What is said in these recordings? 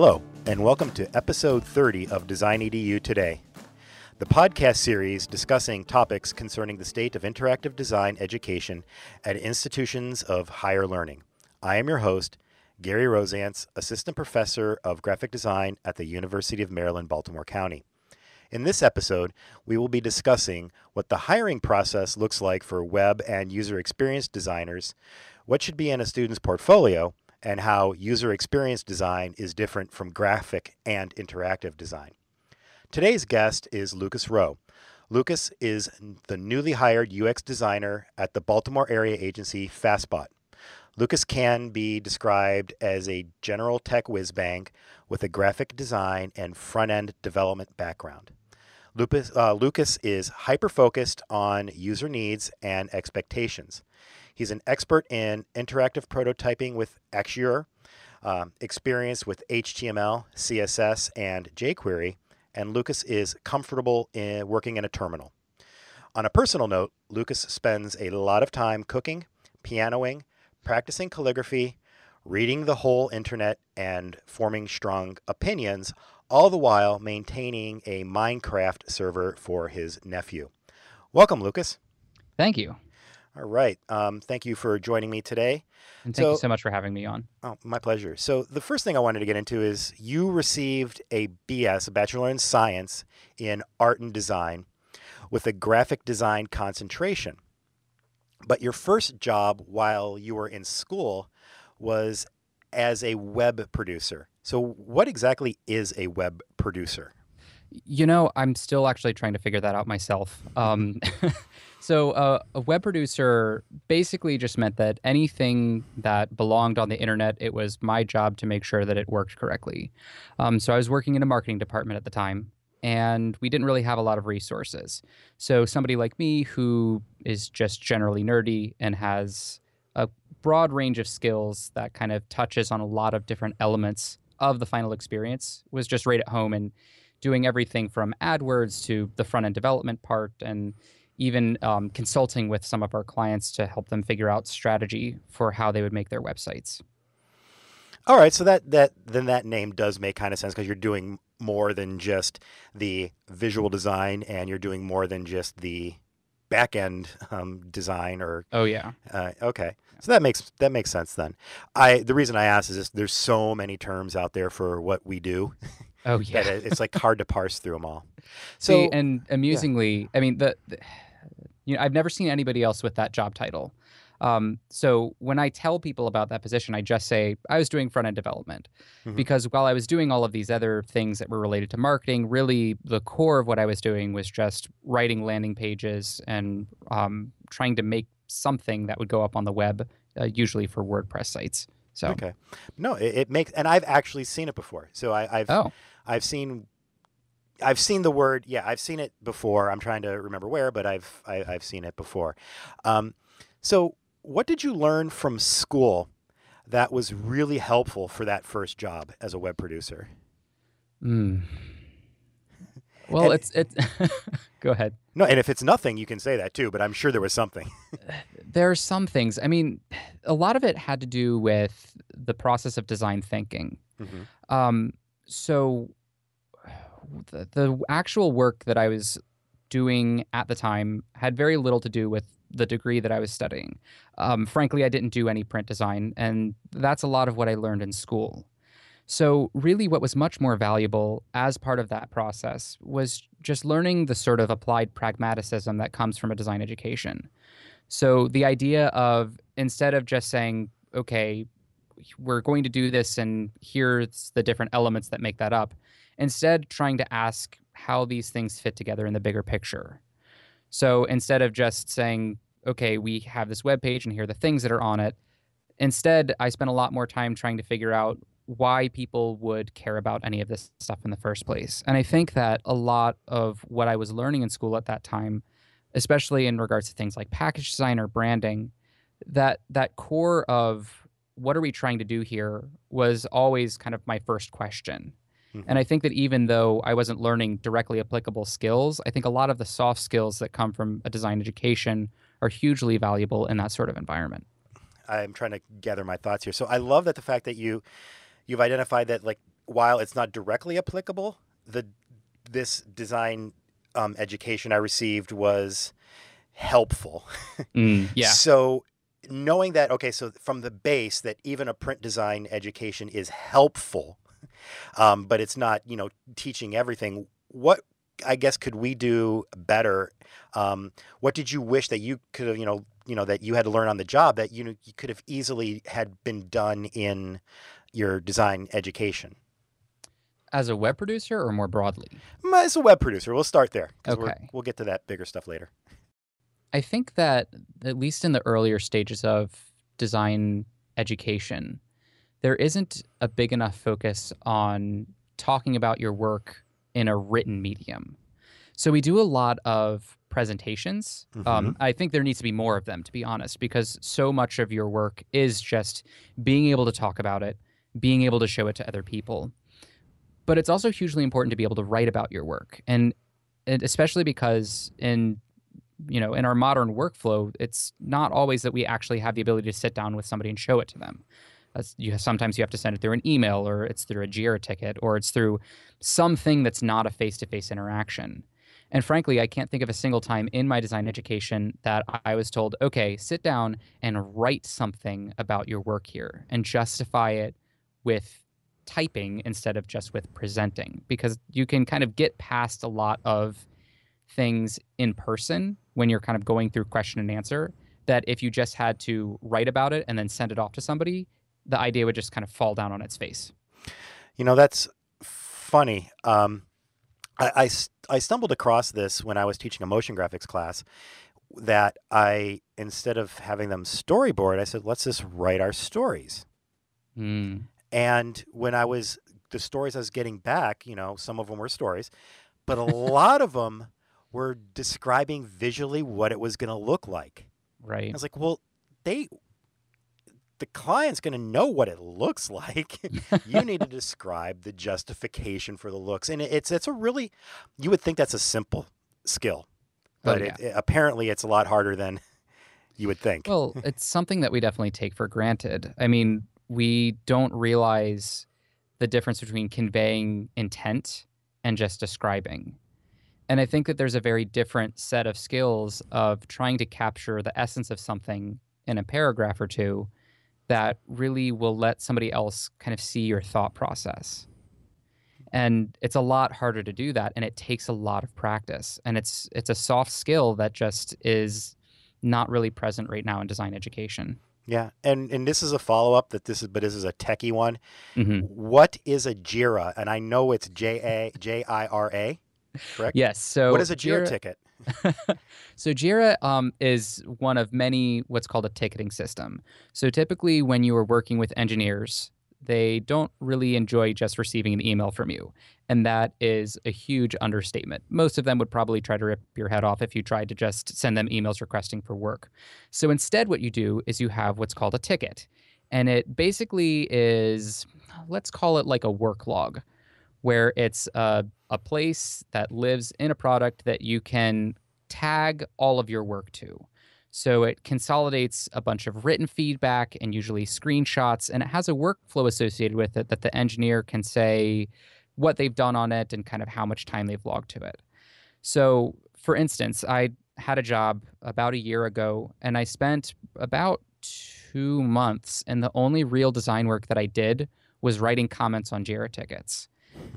Hello, and welcome to episode 30 of Design EDU Today, the podcast series discussing topics concerning the state of interactive design education at institutions of higher learning. I am your host, Gary Rosance, Assistant Professor of Graphic Design at the University of Maryland, Baltimore County. In this episode, we will be discussing what the hiring process looks like for web and user experience designers, what should be in a student's portfolio, and how user experience design is different from graphic and interactive design. Today's guest is Lucas Rowe. Lucas is the newly hired UX designer at the Baltimore area agency Fastbot. Lucas can be described as a general tech whiz bang with a graphic design and front end development background. Lucas, uh, Lucas is hyper focused on user needs and expectations. He's an expert in interactive prototyping with Axure, um, experience with HTML, CSS, and jQuery, and Lucas is comfortable in working in a terminal. On a personal note, Lucas spends a lot of time cooking, pianoing, practicing calligraphy, reading the whole internet, and forming strong opinions, all the while maintaining a Minecraft server for his nephew. Welcome, Lucas. Thank you. All right. Um, thank you for joining me today. And thank so, you so much for having me on. Oh, my pleasure. So, the first thing I wanted to get into is you received a BS, a Bachelor in Science, in Art and Design with a graphic design concentration. But your first job while you were in school was as a web producer. So, what exactly is a web producer? You know, I'm still actually trying to figure that out myself. Um, so, uh, a web producer basically just meant that anything that belonged on the internet, it was my job to make sure that it worked correctly. Um, so, I was working in a marketing department at the time, and we didn't really have a lot of resources. So, somebody like me who is just generally nerdy and has a broad range of skills that kind of touches on a lot of different elements of the final experience was just right at home and doing everything from AdWords to the front end development part and even um, consulting with some of our clients to help them figure out strategy for how they would make their websites. All right, so that that then that name does make kind of sense because you're doing more than just the visual design, and you're doing more than just the back end um, design. Or oh yeah, uh, okay, so that makes that makes sense then. I the reason I ask is just there's so many terms out there for what we do. Oh yeah, that it's like hard to parse through them all. So See, and amusingly, yeah. I mean the, the, you know I've never seen anybody else with that job title. Um, so when I tell people about that position, I just say I was doing front end development mm-hmm. because while I was doing all of these other things that were related to marketing, really the core of what I was doing was just writing landing pages and um, trying to make something that would go up on the web, uh, usually for WordPress sites. So okay, no, it, it, makes, and I've actually seen it before. So I, have oh. I've seen I've seen the word. Yeah, I've seen it before. I'm trying to remember where, but I've I, have i have seen it before. Um, so what did you learn from school that was really helpful for that first job as a web producer? Mm. Well, and, it's it's. go ahead. No, and if it's nothing, you can say that too. But I'm sure there was something. there are some things. I mean, a lot of it had to do with the process of design thinking. Mm-hmm. Um, so, the, the actual work that I was doing at the time had very little to do with the degree that I was studying. Um, frankly, I didn't do any print design, and that's a lot of what I learned in school. So, really, what was much more valuable as part of that process was just learning the sort of applied pragmaticism that comes from a design education. So, the idea of instead of just saying, okay, we're going to do this and here's the different elements that make that up, instead, trying to ask how these things fit together in the bigger picture. So instead of just saying, okay, we have this web page and here are the things that are on it, instead, I spent a lot more time trying to figure out why people would care about any of this stuff in the first place. And I think that a lot of what I was learning in school at that time, especially in regards to things like package design or branding, that that core of what are we trying to do here was always kind of my first question. Mm-hmm. And I think that even though I wasn't learning directly applicable skills, I think a lot of the soft skills that come from a design education are hugely valuable in that sort of environment. I'm trying to gather my thoughts here. So I love that the fact that you you've identified that like while it's not directly applicable, the this design um, education I received was helpful. Mm, yeah. So knowing that, okay, so from the base that even a print design education is helpful, um, but it's not, you know, teaching everything. What I guess could we do better? Um, what did you wish that you could have, you know, you know that you had to learn on the job that you know you could have easily had been done in your design education? As a web producer or more broadly? Mm, As a web producer, we'll start there. Okay. we'll get to that bigger stuff later. I think that at least in the earlier stages of design education, there isn't a big enough focus on talking about your work in a written medium. So we do a lot of presentations. Um, I think there needs to be more of them, to be honest, because so much of your work is just being able to talk about it, being able to show it to other people. But it's also hugely important to be able to write about your work, and, and especially because in you know in our modern workflow, it's not always that we actually have the ability to sit down with somebody and show it to them. You sometimes you have to send it through an email, or it's through a Jira ticket, or it's through something that's not a face-to-face interaction. And frankly, I can't think of a single time in my design education that I was told, okay, sit down and write something about your work here and justify it with typing instead of just with presenting. Because you can kind of get past a lot of things in person when you're kind of going through question and answer that if you just had to write about it and then send it off to somebody, the idea would just kind of fall down on its face. You know, that's funny. Um, I, I I stumbled across this when I was teaching a motion graphics class. That I, instead of having them storyboard, I said, let's just write our stories. Mm, And when I was, the stories I was getting back, you know, some of them were stories, but a lot of them were describing visually what it was going to look like. Right. I was like, well, they, the client's going to know what it looks like. you need to describe the justification for the looks, and it's it's a really, you would think that's a simple skill, Oh, but it, it- apparently it's a lot harder than you would think. Well, it's something that we definitely take for granted. I mean, we don't realize the difference between conveying intent and just describing. And I think that there's a very different set of skills of trying to capture the essence of something in a paragraph or two that really will let somebody else kind of see your thought process. And it's a lot harder to do that and it takes a lot of practice. And it's it's a soft skill that just is not really present right now in design education. yeah, and and this is a follow up that this is, but this is a techie one. hmm What is a Jira? And I know it's J A J I R A, correct? Yes. So what is a Jira, ticket? so Jira um, is one of many what's called a ticketing system. So typically, when you are working with engineers, they don't really enjoy just receiving an email from you, and that is a huge understatement. Most of them would probably try to rip your head off if you tried to just send them emails requesting for work. So instead, what you do is you have what's called a ticket, and it basically is let's call it like a work log where it's a, a place that lives in a product that you can tag all of your work to. So it consolidates a bunch of written feedback and usually screenshots, and it has a workflow associated with it that the engineer can say what they've done on it and kind of how much time they've logged to it. So, for instance, I had a job about a year ago, and I spent about two months, and the only real design work that I did was writing comments on Jira tickets.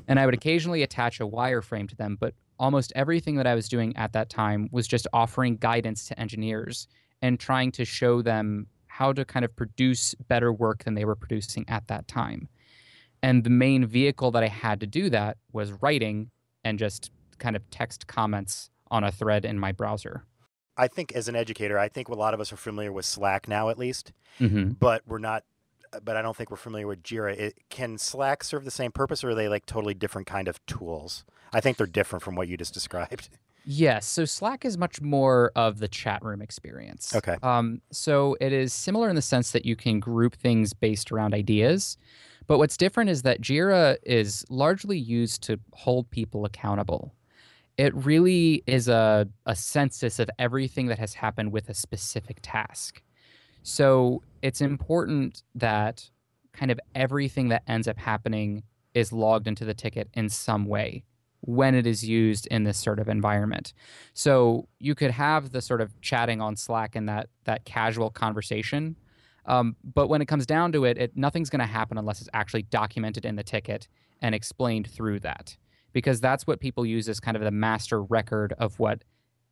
And I would occasionally attach a wireframe to them, but almost everything that I was doing at that time was just offering guidance to engineers and trying to show them how to kind of produce better work than they were producing at that time. And the main vehicle that I had to do that was writing and just kind of text comments on a thread in my browser. I think as an educator, I think a lot of us are familiar with Slack now, at least, Mm-hmm. but we're not. But I don't think we're familiar with Jira. It, can Slack serve the same purpose, or are they like totally different kind of tools? I think they're different from what you just described. Yes. So Slack is much more of the chat room experience. Okay. Um, so it is similar in the sense that you can group things based around ideas. But what's different is that Jira is largely used to hold people accountable. It really is a, a census of everything that has happened with a specific task. So it's important that kind of everything that ends up happening is logged into the ticket in some way when it is used in this sort of environment. So you could have the sort of chatting on Slack and that that casual conversation, um, but when it comes down to it, it nothing's going to happen unless it's actually documented in the ticket and explained through that, because that's what people use as kind of the master record of what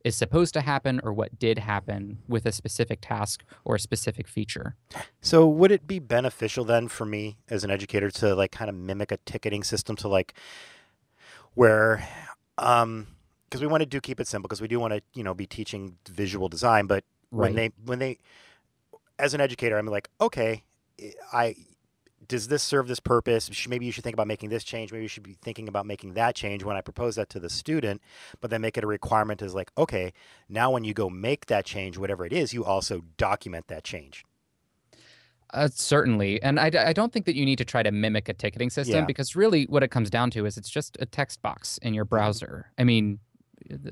is supposed to happen or what did happen with a specific task or a specific feature. So would it be beneficial then for me as an educator to like kind of mimic a ticketing system to like where um because we want to do keep it simple because we do want to you know be teaching visual design but when they when they as an educator i'm like okay i does this serve this purpose maybe you should think about making this change maybe you should be thinking about making that change when i propose that to the student but then make it a requirement is like okay now when you go make that change whatever it is you also document that change Uh, certainly. And I don't think that you need to try to mimic a ticketing system Yeah. because really what it comes down to is it's just a text box in your browser. I mean,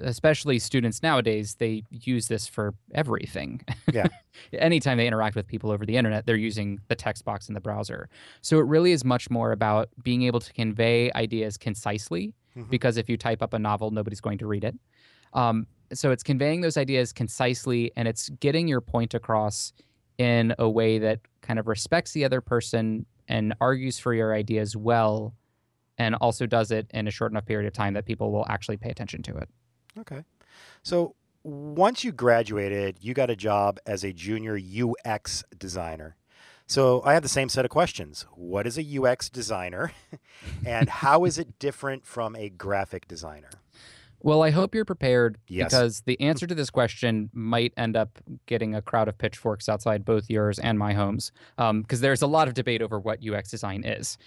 especially students nowadays, they use this for everything. Yeah. Anytime they interact with people over the internet, they're using the text box in the browser. So it really is much more about being able to convey ideas concisely Mhm. because if you type up a novel, nobody's going to read it. Um, so it's conveying those ideas concisely and it's getting your point across in a way that kind of respects the other person and argues for your ideas well and also does it in a short enough period of time that people will actually pay attention to it. Okay. So once you graduated, you got a job as a junior UX designer. So I have the same set of questions. What is a UX designer? and how is it different from a graphic designer? Well, I hope you're prepared Yes. because the answer to this question might end up getting a crowd of pitchforks outside both yours and my homes because there's a lot of debate over what UX design is.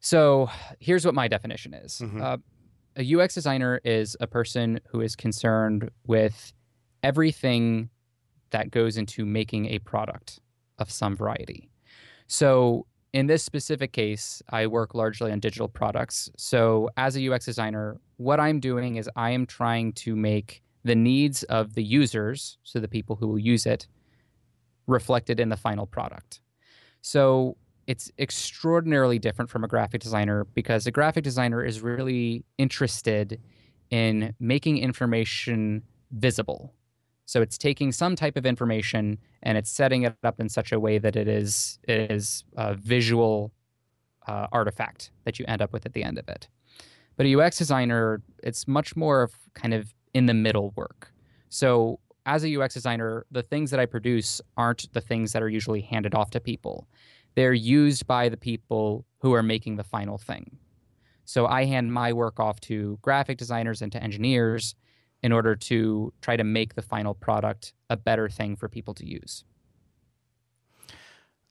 So here's what my definition is Mhm. uh, a UX designer is a person who is concerned with everything that goes into making a product of some variety. So in this specific case, I work largely on digital products. So as a UX designer, what I'm doing is I am trying to make the needs of the users, so the people who will use it, reflected in the final product. So it's extraordinarily different from a graphic designer because a graphic designer is really interested in making information visible. So it's taking some type of information and it's setting it up in such a way that it is it is a visual uh, artifact that you end up with at the end of it. But a UX designer, it's much more of kind of in the middle work. So as a UX designer, the things that I produce aren't the things that are usually handed off to people. They're used by the people who are making the final thing. So I hand my work off to graphic designers and to engineers in order to try to make the final product a better thing for people to use.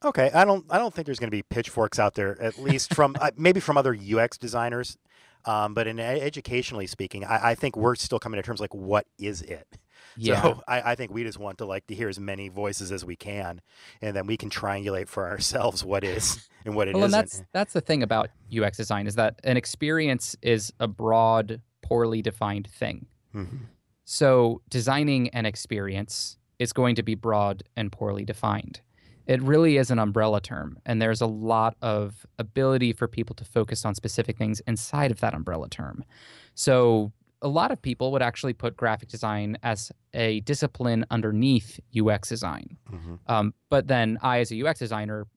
Okay, I don't I don't think there's going to be pitchforks out there at least from uh, maybe from other UX designers. Um, but in educationally speaking, I, I think we're still coming to terms like what is it? Yeah. So I, I think we just want to like to hear as many voices as we can, and then we can triangulate for ourselves what is and what it well, and not that's that's the thing about UX design is that an experience is a broad, poorly defined thing. Mhm. So designing an experience is going to be broad and poorly defined. It really is an umbrella term, and there's a lot of ability for people to focus on specific things inside of that umbrella term. So a lot of people would actually put graphic design as a discipline underneath UX design. Mhm. Um, but then I, as a UX designer,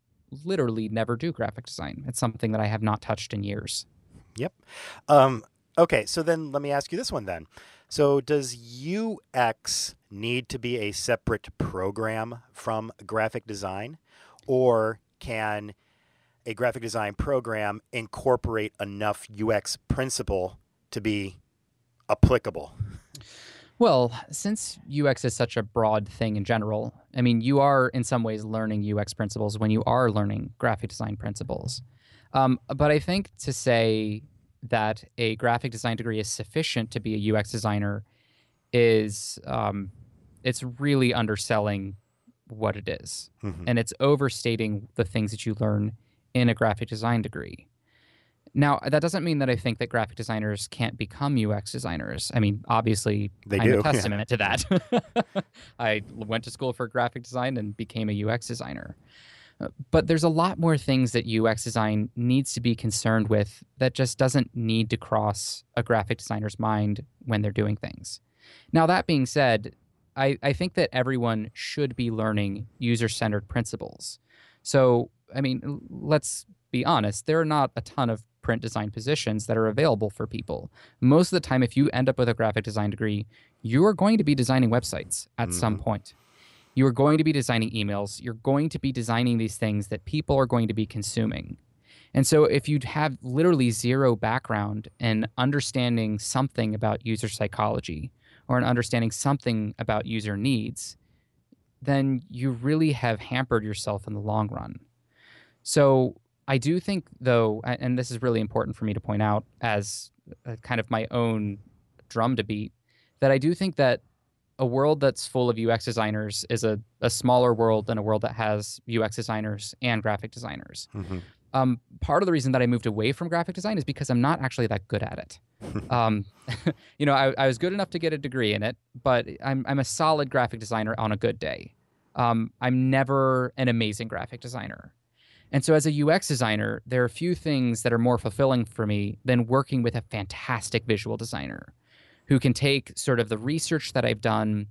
literally never do graphic design. It's something that I have not touched in years. Yep. Um, okay, so then let me ask you this one then. So does UX need to be a separate program from graphic design, or can a graphic design program incorporate enough UX principle to be applicable? Well, since UX is such a broad thing in general, I mean, you are in some ways learning UX principles when you are learning graphic design principles. Um, but I think to say that a graphic design degree is sufficient to be a UX designer is um, it's really underselling what it is, Mhm. and it's overstating the things that you learn in a graphic design degree. Now, that doesn't mean that I think that graphic designers can't become UX designers. I mean, obviously, They I'm do, a yeah. testament to that. I went to school for graphic design and became a UX designer. But there's a lot more things that UX design needs to be concerned with that just doesn't need to cross a graphic designer's mind when they're doing things. Now, that being said, I, I think that everyone should be learning user centered principles. So, I mean, let's be honest, there are not a ton of print design positions that are available for people. Most of the time, if you end up with a graphic design degree, you are going to be designing websites at mm-hmm. some point. You are going to be designing emails. You're going to be designing these things that people are going to be consuming. And so, if you have literally zero background in understanding something about user psychology or in understanding something about user needs, then you really have hampered yourself in the long run. So, I do think, though, and this is really important for me to point out as kind of my own drum to beat, that I do think that a world that's full of UX designers is a, a smaller world than a world that has UX designers and graphic designers. Mm-hmm. Um, part of the reason that I moved away from graphic design is because I'm not actually that good at it. um, you know, I, I, was good enough to get a degree in it, but I'm, I'm a solid graphic designer on a good day. Um, I'm never an amazing graphic designer. And so, as a UX designer, there are a few things that are more fulfilling for me than working with a fantastic visual designer who can take sort of the research that I've done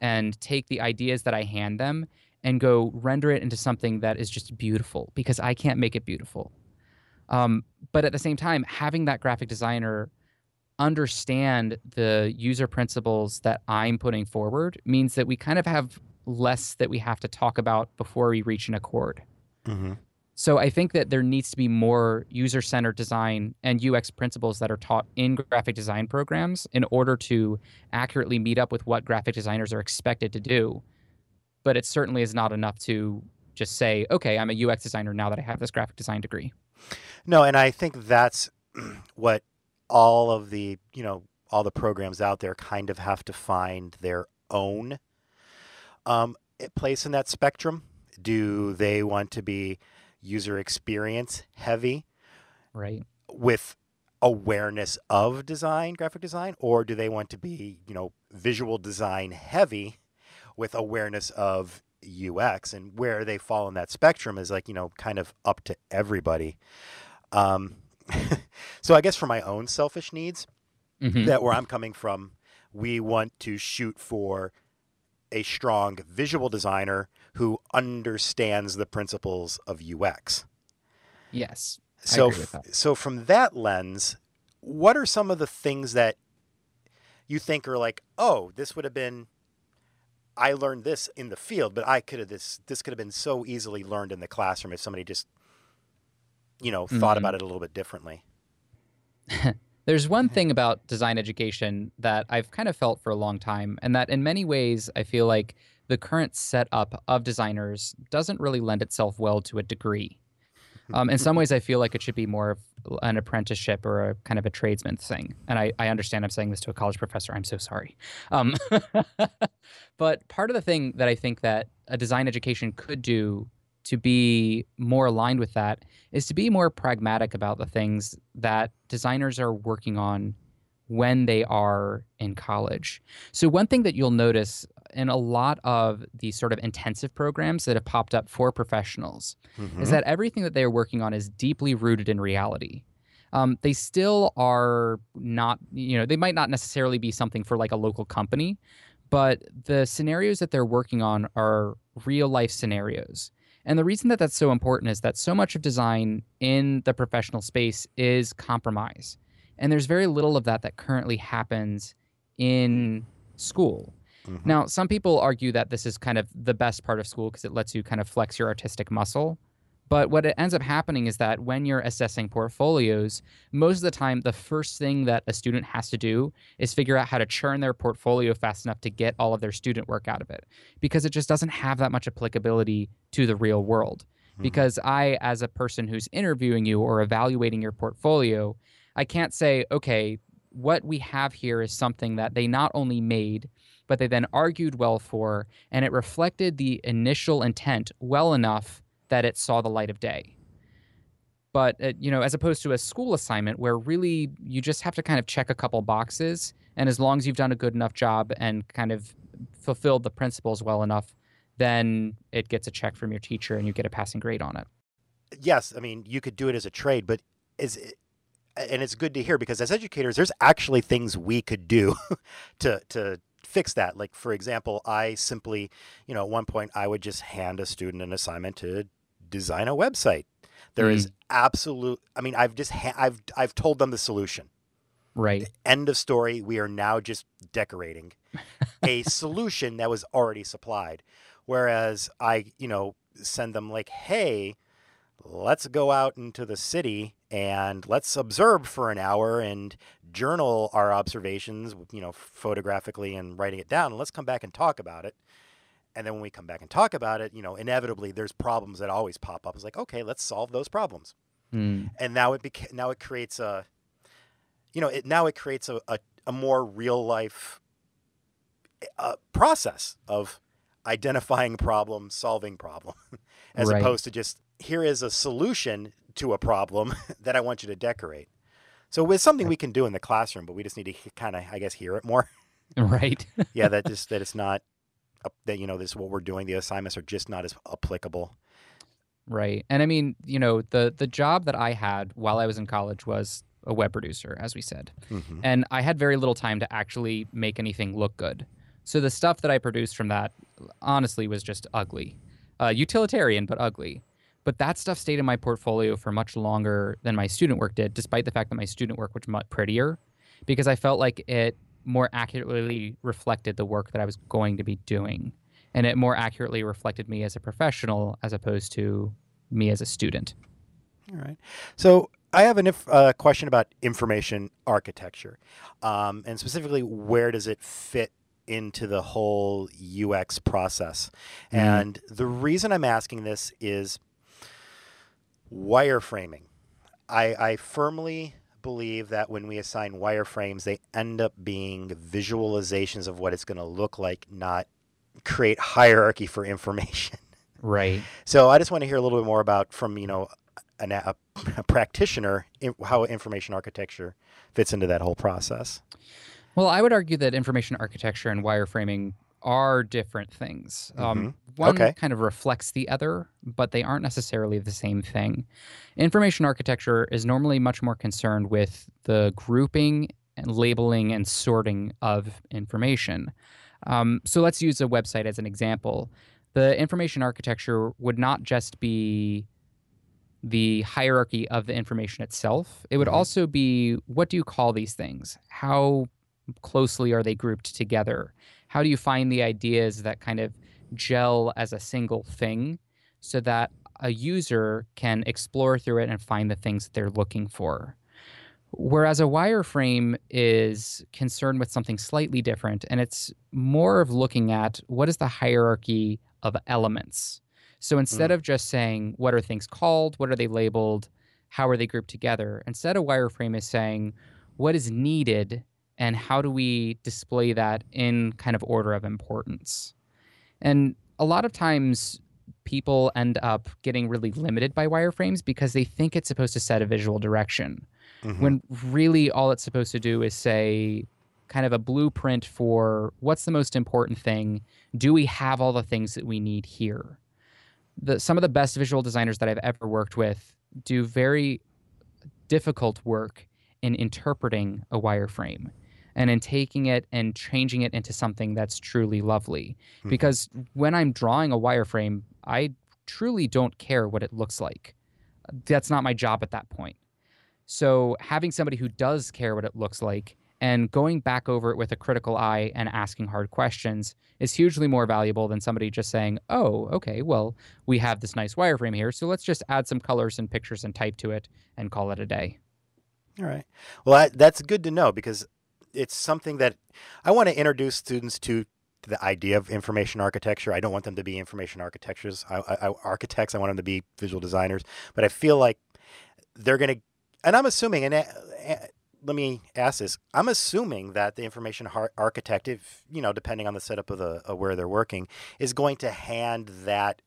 and take the ideas that I hand them and go render it into something that is just beautiful because I can't make it beautiful. Um, but at the same time, having that graphic designer understand the user principles that I'm putting forward means that we kind of have less that we have to talk about before we reach an accord. Mm-hmm. So I think that there needs to be more user centered design and UX principles that are taught in graphic design programs in order to accurately meet up with what graphic designers are expected to do. But it certainly is not enough to just say, okay, I'm a UX designer now that I have this graphic design degree. No, and I think that's what all of the, you know, all the programs out there kind of have to find their own um, place in that spectrum. Do they want to be user experience heavy, right? With awareness of design, graphic design, or do they want to be, you know, visual design heavy with awareness of UX and where they fall in that spectrum is like, you know, kind of up to everybody. Um, so I guess for my own selfish needs, mm-hmm. that where I'm coming from, we want to shoot for a strong visual designer who understands the principles of UX. Yes. So, so from that lens, what are some of the things that you think are like, oh, this would have been, I learned this in the field, but I could have this, this could have been so easily learned in the classroom if somebody just, you know, thought mm-hmm. about it a little bit differently. There's one thing about design education that I've kind of felt for a long time, and that in many ways, I feel like the current setup of designers doesn't really lend itself well to a degree. Um, in some ways, I feel like it should be more of an apprenticeship or a kind of a tradesman thing. And I, I understand I'm saying this to a college professor. I'm so sorry. Um, but part of the thing that I think that a design education could do to be more aligned with that is to be more pragmatic about the things that designers are working on when they are in college. So, one thing that you'll notice in a lot of these sort of intensive programs that have popped up for professionals mm-hmm. is that everything that they're working on is deeply rooted in reality. Um, they still are not, you know, they might not necessarily be something for like a local company, but the scenarios that they're working on are real life scenarios. And the reason that that's so important is that so much of design in the professional space is compromise. And there's very little of that that currently happens in school. Mm-hmm. Now, some people argue that this is kind of the best part of school because it lets you kind of flex your artistic muscle. But what it ends up happening is that when you're assessing portfolios, most of the time, the first thing that a student has to do is figure out how to churn their portfolio fast enough to get all of their student work out of it because it just doesn't have that much applicability to the real world. Mm-hmm. Because I, as a person who's interviewing you or evaluating your portfolio, I can't say, okay, what we have here is something that they not only made, but they then argued well for, and it reflected the initial intent well enough that it saw the light of day. But uh, you know, as opposed to a school assignment where really you just have to kind of check a couple boxes, and as long as you've done a good enough job and kind of fulfilled the principles well enough, then it gets a check from your teacher and you get a passing grade on it. Yes, I mean you could do it as a trade, but is and it's good to hear because as educators, there's actually things we could do to to fix that. Like for example, I simply, you know, at one point I would just hand a student an assignment to design a website. There mm. is absolute. I mean, I've just ha- I've I've told them the solution. Right. End of story. We are now just decorating a solution that was already supplied. Whereas I, you know, send them like, hey, let's go out into the city and let's observe for an hour and journal our observations, you know, photographically and writing it down. And let's come back and talk about it. And then when we come back and talk about it, you know, inevitably there's problems that always pop up. It's like, okay, let's solve those problems. Mm. And now it beca- now it creates a, you know, it now it creates a, a, a more real life uh, process of identifying problem, solving problem, as right. opposed to just here is a solution to a problem that I want you to decorate. So it's something we can do in the classroom, but we just need to kind of, I guess, hear it more. Right. yeah, that just that it's not that you know this is what we're doing. The assignments are just not as applicable. Right. And I mean, you know, the the job that I had while I was in college was a web producer, as we said. Mm-hmm. And I had very little time to actually make anything look good. So the stuff that I produced from that honestly was just ugly. Uh, utilitarian, but ugly. But that stuff stayed in my portfolio for much longer than my student work did, despite the fact that my student work was much prettier, because I felt like it more accurately reflected the work that I was going to be doing. And it more accurately reflected me as a professional as opposed to me as a student. All right. So I have a inf- uh, question about information architecture, um, and specifically, where does it fit into the whole UX process? Mm. And the reason I'm asking this is wireframing. I, I firmly believe that when we assign wireframes, they end up being visualizations of what it's going to look like, not create hierarchy for information. Right. So I just want to hear a little bit more about from you know an, a, a practitioner how information architecture fits into that whole process. Well, I would argue that information architecture and wireframing are different things. Um, mm-hmm. one okay. kind of reflects the other, but they aren't necessarily the same thing. Information architecture is normally much more concerned with the grouping and labeling and sorting of information. Um, so let's use a website as an example. The information architecture would not just be the hierarchy of the information itself, it would mm-hmm. also be what do you call these things? How closely are they grouped together? How do you find the ideas that kind of gel as a single thing so that a user can explore through it and find the things that they're looking for. Whereas a wireframe is concerned with something slightly different, and it's more of looking at what is the hierarchy of elements. So instead mm. of just saying, what are things called? What are they labeled? How are they grouped together? Instead, a wireframe is saying, what is needed and how do we display that in kind of order of importance? And a lot of times people end up getting really limited by wireframes because they think it's supposed to set a visual direction. Mm-hmm. When really all it's supposed to do is say kind of a blueprint for what's the most important thing. Do we have all the things that we need here? The, some of the best visual designers that I've ever worked with do very difficult work in interpreting a wireframe and in taking it and changing it into something that's truly lovely. Mm-hmm. Because when I'm drawing a wireframe, I truly don't care what it looks like. That's not my job at that point. So having somebody who does care what it looks like and going back over it with a critical eye and asking hard questions is hugely more valuable than somebody just saying, "Oh, okay, well, we have this nice wireframe here, so let's just add some colors and pictures and type to it and call it a day." All right. Well, I, that's good to know because it's something that I want to introduce students to the idea of information architecture. I don't want them to be information architectures, I, I, architects. I want them to be visual designers. But I feel like they're going to, and I'm assuming, and uh, uh, let me ask this: I'm assuming that the information architect, if you know, depending on the setup of the of where they're working, is going to hand that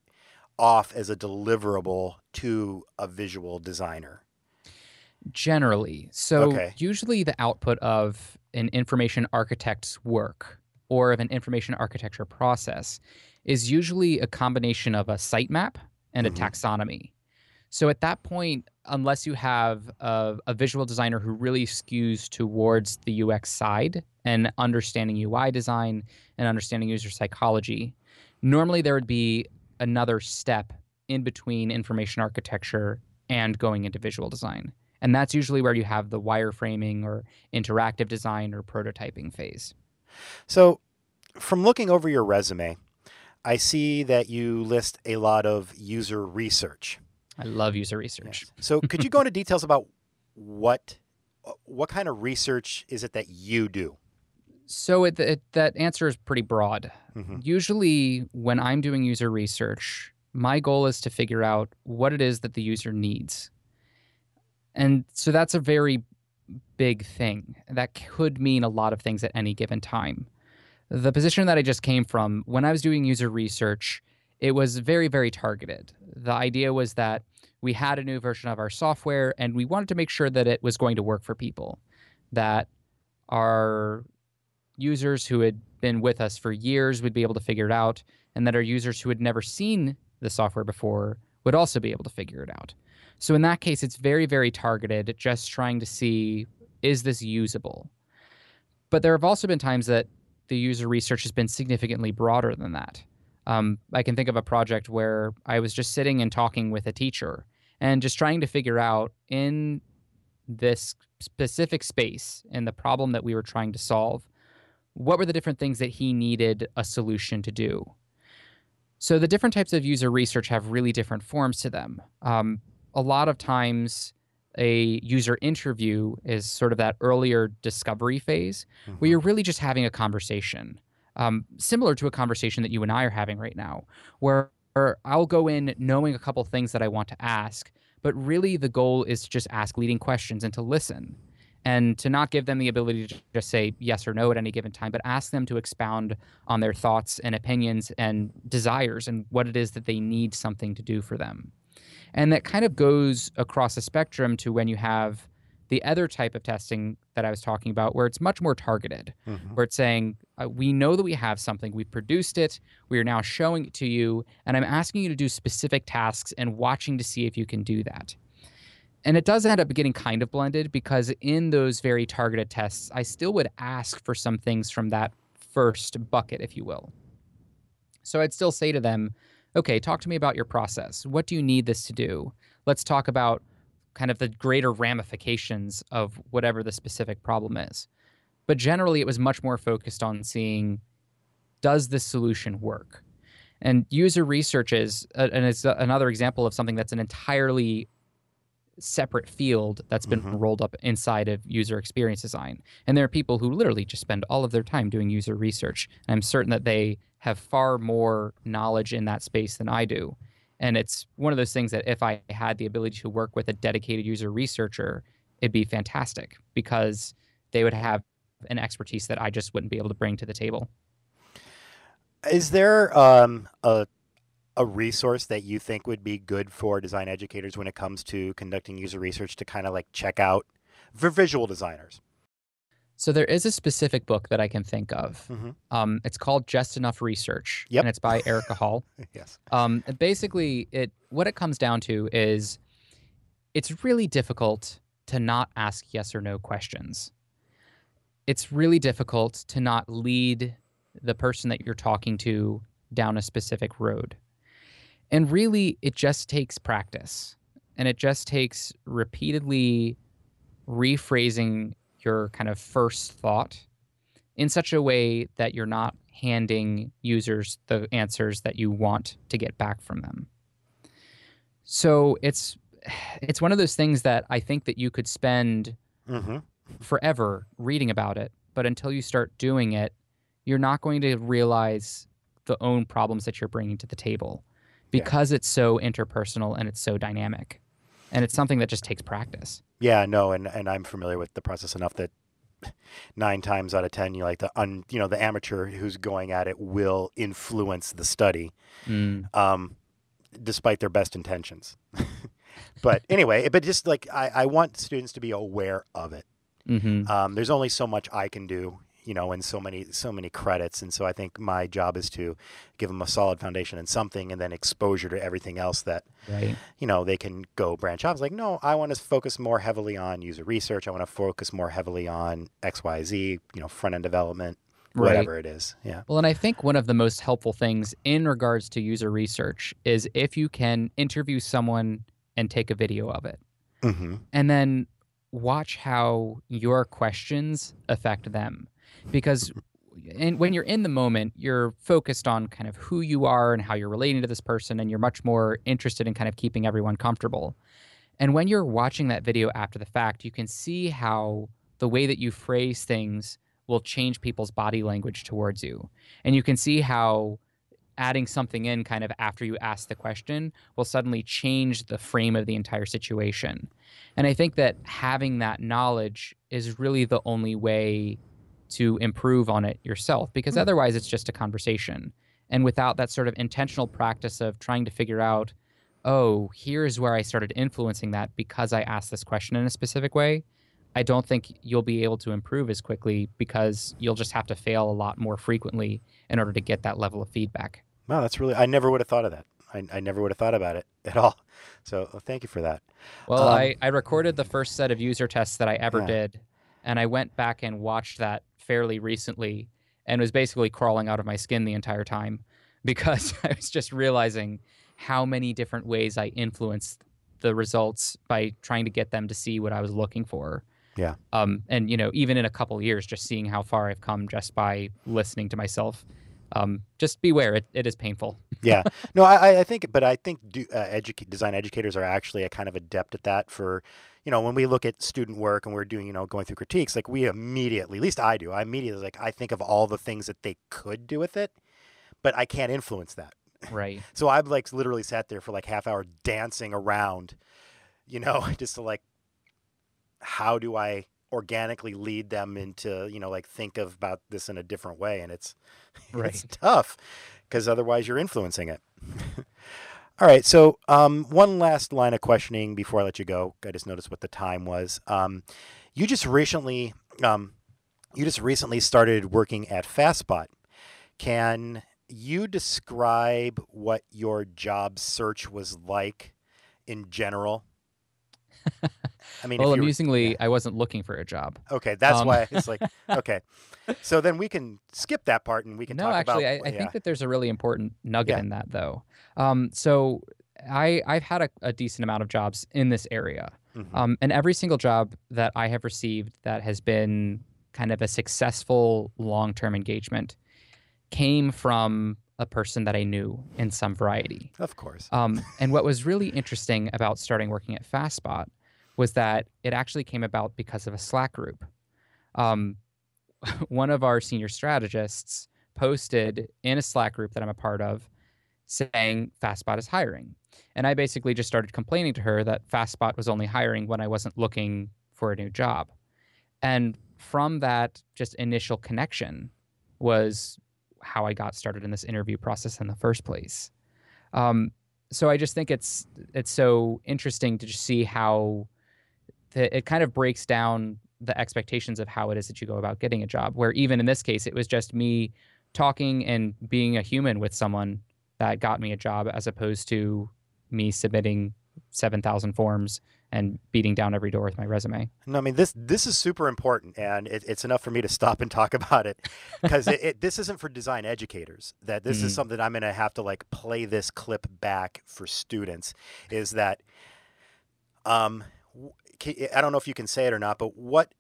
off as a deliverable to a visual designer. Generally, so okay. usually the output of an information architect's work or of an information architecture process is usually a combination of a sitemap and Mhm. a taxonomy. So at that point, unless you have a, a visual designer who really skews towards the UX side and understanding UI design and understanding user psychology, normally there would be another step in between information architecture and going into visual design. And that's usually where you have the wireframing or interactive design or prototyping phase. So, from looking over your resume, I see that you list a lot of user research. I love user research. So, could you go into details about what what kind of research is it that you do? So it, it, that answer is pretty broad. Mhm. Usually, when I'm doing user research, my goal is to figure out what it is that the user needs. And so that's a very big thing. That could mean a lot of things at any given time. The position that I just came from, when I was doing user research, it was very, very targeted. The idea was that we had a new version of our software and we wanted to make sure that it was going to work for people, that our users who had been with us for years would be able to figure it out, and that our users who had never seen the software before would also be able to figure it out. So in that case, it's very, very targeted, just trying to see is this usable? But there have also been times that the user research has been significantly broader than that. Um, I can think of a project where I was just sitting and talking with a teacher and just trying to figure out in this specific space and the problem that we were trying to solve, what were the different things that he needed a solution to do? So the different types of user research have really different forms to them. Um, a lot of times, a user interview is sort of that earlier discovery phase where you're really just having a conversation, um, similar to a conversation that you and I are having right now, where, where I'll go in knowing a couple things that I want to ask, but really the goal is to just ask leading questions and to listen and to not give them the ability to just say yes or no at any given time, but ask them to expound on their thoughts and opinions and desires and what it is that they need something to do for them. And that kind of goes across a spectrum to when you have the other type of testing that I was talking about, where it's much more targeted, Mhm. where it's saying, uh, we know that we have something, we've produced it, we are now showing it to you, and I'm asking you to do specific tasks and watching to see if you can do that. And it does end up getting kind of blended because in those very targeted tests, I still would ask for some things from that first bucket, if you will. So I'd still say to them, okay, talk to me about your process. What do you need this to do? Let's talk about kind of the greater ramifications of whatever the specific problem is. But generally, it was much more focused on seeing does this solution work? And user research is, uh, and it's another example of something that's an entirely separate field that's been Mhm. rolled up inside of user experience design. And there are people who literally just spend all of their time doing user research. And I'm certain that they have far more knowledge in that space than I do. And it's one of those things that if I had the ability to work with a dedicated user researcher, it'd be fantastic because they would have an expertise that I just wouldn't be able to bring to the table. Is there um, a a resource that you think would be good for design educators when it comes to conducting user research to kind of like check out for visual designers? So there is a specific book that I can think of. Mhm. Um, it's called Just Enough Research, Yep. and it's by Erika Hall. yes. Um, basically, it what it comes down to is it's really difficult to not ask yes or no questions. It's really difficult to not lead the person that you're talking to down a specific road. And really, it just takes practice, and it just takes repeatedly rephrasing your kind of first thought in such a way that you're not handing users the answers that you want to get back from them. So it's it's one of those things that I think that you could spend hmm forever reading about it, but until you start doing it, you're not going to realize the own problems that you're bringing to the table Yeah. because it's so interpersonal and it's so dynamic. And it's something that just takes practice. Yeah, no, and and I'm familiar with the process enough that nine times out of ten, you like the un, you know, the amateur who's going at it will influence the study, Mm. um, despite their best intentions. but anyway, but just like I, I want students to be aware of it. hmm Um, there's only so much I can do, you know, in so many so many credits. And so I think my job is to give them a solid foundation in something, and then exposure to everything else that right. you know they can go branch off. It's like, no, I want to focus more heavily on user research. I want to focus more heavily on X, Y, Z. You know, front end development, Right. whatever it is. Yeah. Well, and I think one of the most helpful things in regards to user research is if you can interview someone and take a video of it, Mm-hmm. and then watch how your questions affect them. Because in, when you're in the moment, you're focused on kind of who you are and how you're relating to this person, and you're much more interested in kind of keeping everyone comfortable. And when you're watching that video after the fact, you can see how the way that you phrase things will change people's body language towards you. And you can see how adding something in kind of after you ask the question will suddenly change the frame of the entire situation. And I think that having that knowledge is really the only way to improve on it yourself because Hmm. otherwise it's just a conversation. And without that sort of intentional practice of trying to figure out, oh, here's where I started influencing that because I asked this question in a specific way, I don't think you'll be able to improve as quickly because you'll just have to fail a lot more frequently in order to get that level of feedback. Wow, that's really. I never would have thought of that. I, I never would have thought about it at all. So uh, thank you for that. Well, Um, I, I recorded the first set of user tests that I ever Yeah. did, and I went back and watched that fairly recently and was basically crawling out of my skin the entire time because I was just realizing how many different ways I influenced the results by trying to get them to see what I was looking for. Yeah. Um, and you know, even in a couple years, just seeing how far I've come just by listening to myself. Um, just beware, it, it is painful. yeah no i I- i think but i think do, uh, educa- design educators are actually a kind of adept at that for you know when we look at student work and we're doing you know going through critiques like we immediately at least i do i immediately like i think of all the things that they could do with it but i can't influence that Right. so i've like literally sat there for like half hour dancing around you know just to like how do i organically lead them into you know like think of about this in a different way and it's it's Right. tough because otherwise you're influencing it all right so um, one last line of questioning before i let you go. I just noticed what the time was. Um, you just recently um, you just recently started working at FastSpot. can you describe what your job search was like in general i mean well, you were- amusingly, yeah. I wasn't looking for a job. Okay, that's Um, why it's like okay. So then we can skip that part and we can no, talk actually, about. I, I yeah. think that there's a really important nugget Yeah. in that, though. Um, so I I've had a, a decent amount of jobs in this area, Mhm. um, and every single job that I have received that has been kind of a successful long-term engagement came from a person that I knew in some variety. of course. Um, and what was really interesting about starting working at FastSpot was that it actually came about because of a Slack group. Um, one of our senior strategists posted in a Slack group that I'm a part of saying FastSpot is hiring. And I basically just started complaining to her that FastSpot was only hiring when I wasn't looking for a new job. And from that just initial connection was how I got started in this interview process in the first place. Um, so I just think it's it's so interesting to just see how the, it kind of breaks down the expectations of how it is that you go about getting a job. Where even in this case, it was just me talking and being a human with someone that got me a job, as opposed to me submitting seven thousand forms and beating down every door with my resume. No, I mean this. This is super important, and it, it's enough for me to stop and talk about it because this isn't for design educators. That this is Mhm. something I'm going to have to like play this clip back for students. Is that um, I don't know if you can say it or not, but what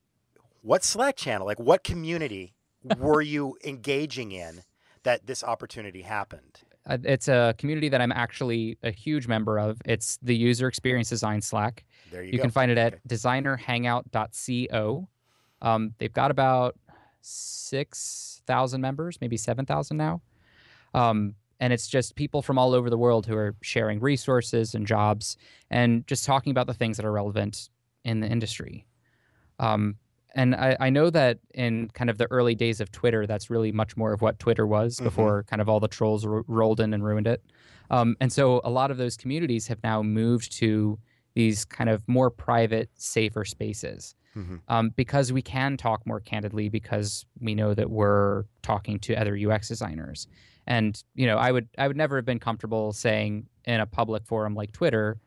what Slack channel, like what community were you engaging in that this opportunity happened? It's a community that I'm actually a huge member of. It's the User Experience Design Slack. There you, You go. can find it at Okay. designerhangout.co. Um, they've got about 6,000 members, maybe 7,000 now. Um, and it's just people from all over the world who are sharing resources and jobs and just talking about the things that are relevant in the industry. Um, and I, I know that in kind of the early days of Twitter, that's really much more of what Twitter was Mhm. before kind of all the trolls ro- rolled in and ruined it. Um, and so a lot of those communities have now moved to these kind of more private, safer spaces. mm-hmm. um, because we can talk more candidly because we know that we're talking to other UX designers. And you know, I would I would never have been comfortable saying in a public forum like Twitter,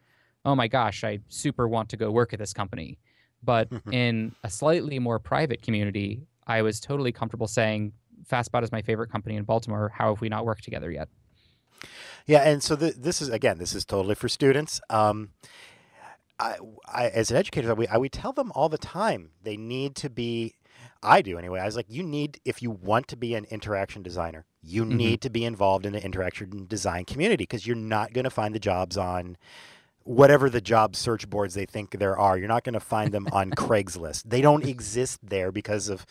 "Oh my gosh, I super want to go work at this company." But in a slightly more private community, I was totally comfortable saying, "FastSpot is my favorite company in Baltimore. How have we not worked together yet?" Yeah, and so the, this is again, this is totally for students. Um, I, I, as an educator, we, I, we tell them all the time they need to be. I do anyway. I was like, you need if you want to be an interaction designer, you mm-hmm. need to be involved in the interaction design community because you're not going to find the jobs on whatever the job search boards they think there are. You're not going to find them on Craigslist. They don't exist there because of,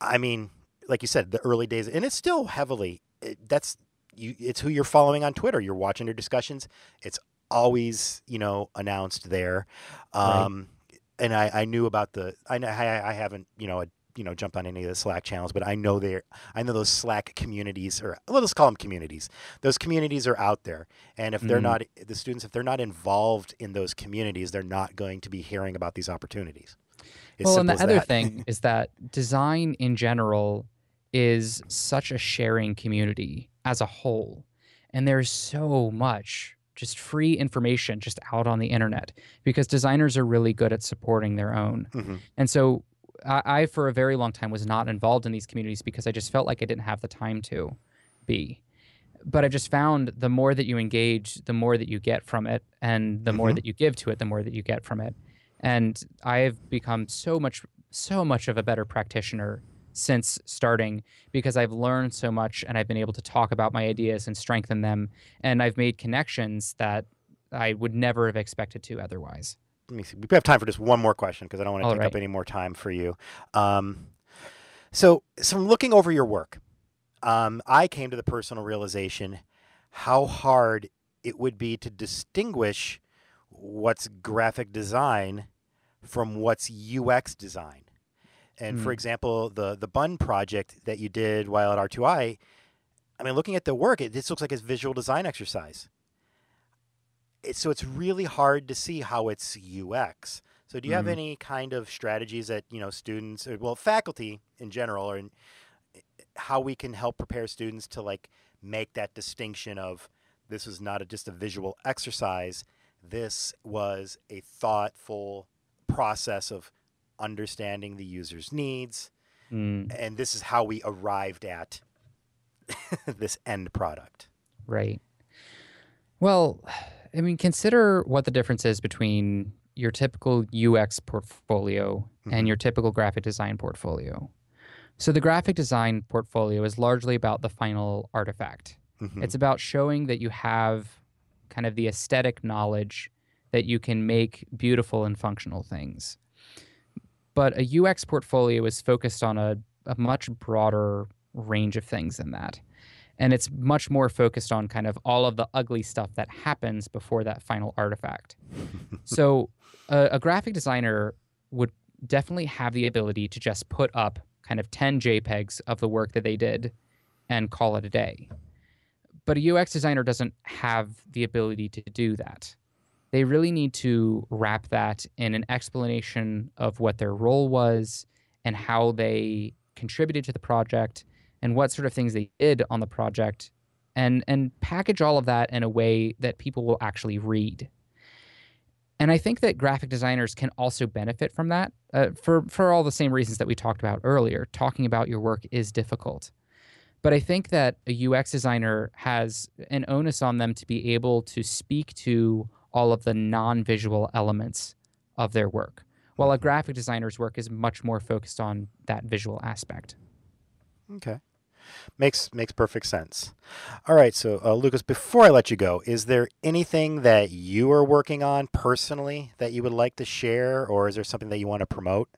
I mean, like you said, the early days, and it's still heavily. It, that's you. It's who you're following on Twitter. You're watching their discussions. It's always you know announced there. Um, right. And I, I knew about the I I, I haven't you know you know jumped on any of the Slack channels, but I know they I know those Slack communities or let's call them communities. Those communities are out there, and if they're mm. not the students, if they're not involved in those communities, they're not going to be hearing about these opportunities. It's well, and the other thing is that design in general is such a sharing community as a whole, and there's so much just free information just out on the internet because designers are really good at supporting their own. Mm-hmm. And so I, I, for a very long time, was not involved in these communities because I just felt like I didn't have the time to be. But I just found the more that you engage, the more that you get from it, and the mm-hmm. more that you give to it, the more that you get from it. And I have become so much, so much of a better practitioner since starting because I've learned so much and I've been able to talk about my ideas and strengthen them. And I've made connections that I would never have expected to otherwise let me see. We have time for just one more question because I don't want to take right. up any more time for you. Um, so, so from looking over your work, um, I came to the personal realization how hard it would be to distinguish what's graphic design from what's UX design. And mm. for example, the the Bun project that you did while at R2I, I mean, looking at the work, it this looks like a visual design exercise so it's really hard to see how it's UX. So do you mm-hmm. have any kind of strategies that you know students, or, well, faculty in general, or in, how we can help prepare students to like make that distinction of this was not a, just a visual exercise. This was a thoughtful process of understanding the user's needs, mm. and this is how we arrived at this end product. Right. Well I mean, consider what the difference is between your typical UX portfolio mm-hmm. and your typical graphic design portfolio. So, the graphic design portfolio is largely about the final artifact. Mm-hmm. It's about showing that you have kind of the aesthetic knowledge that you can make beautiful and functional things. But a UX portfolio is focused on a, a much broader range of things than that and it's much more focused on kind of all of the ugly stuff that happens before that final artifact. so a, a, graphic designer would definitely have the ability to just put up kind of 10 JPEGs of the work that they did and call it a day. But a UX designer doesn't have the ability to do that. They really need to wrap that in an explanation of what their role was and how they contributed to the project and what sort of things they did on the project and and package all of that in a way that people will actually read. And I think that graphic designers can also benefit from that uh, for for all the same reasons that we talked about earlier. Talking about your work is difficult. But I think that a UX designer has an onus on them to be able to speak to all of the non-visual elements of their work, while a graphic designer's work is much more focused on that visual aspect. Okay. Makes makes perfect sense. All right, so uh, Lucas, before I let you go, is there anything that you are working on personally that you would like to share, or is there something that you want to promote?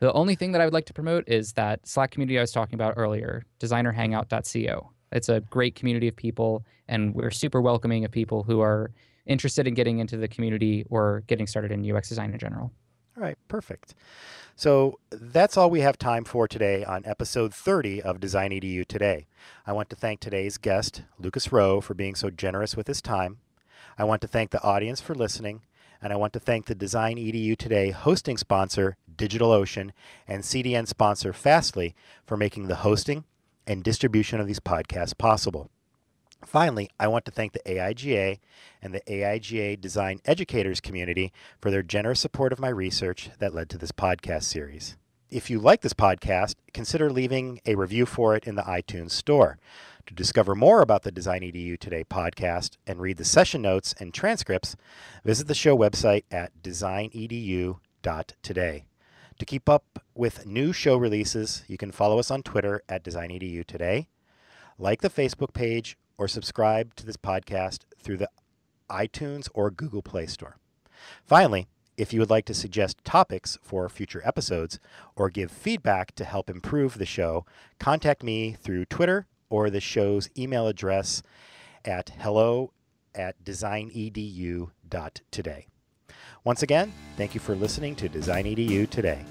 The only thing that I would like to promote is that Slack community I was talking about earlier, designerhangout.co. It's a great community of people, and we're super welcoming of people who are interested in getting into the community or getting started in UX design in general. All right, perfect. So that's all we have time for today on episode 30 of Design EDU Today. I want to thank today's guest, Lucas Rowe, for being so generous with his time. I want to thank the audience for listening, And I want to thank the Design EDU Today hosting sponsor, DigitalOcean, and CDN sponsor, Fastly, for making the hosting and distribution of these podcasts possible. Finally, I want to thank the AIGA and the AIGA Design Educators community for their generous support of my research that led to this podcast series. If you like this podcast, consider leaving a review for it in the iTunes Store. To discover more about the Design EDU Today podcast and read the session notes and transcripts, visit the show website at designedu.today. To keep up with new show releases, you can follow us on Twitter at DesignEDU Today, like the Facebook page, or subscribe to this podcast through the iTunes or Google Play Store. Finally, if you would like to suggest topics for future episodes or give feedback to help improve the show, contact me through Twitter or the show's email address at hello at designedu.today. Once again, thank you for listening to Design EDU today.